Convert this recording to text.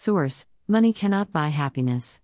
Source Money cannot buy happiness.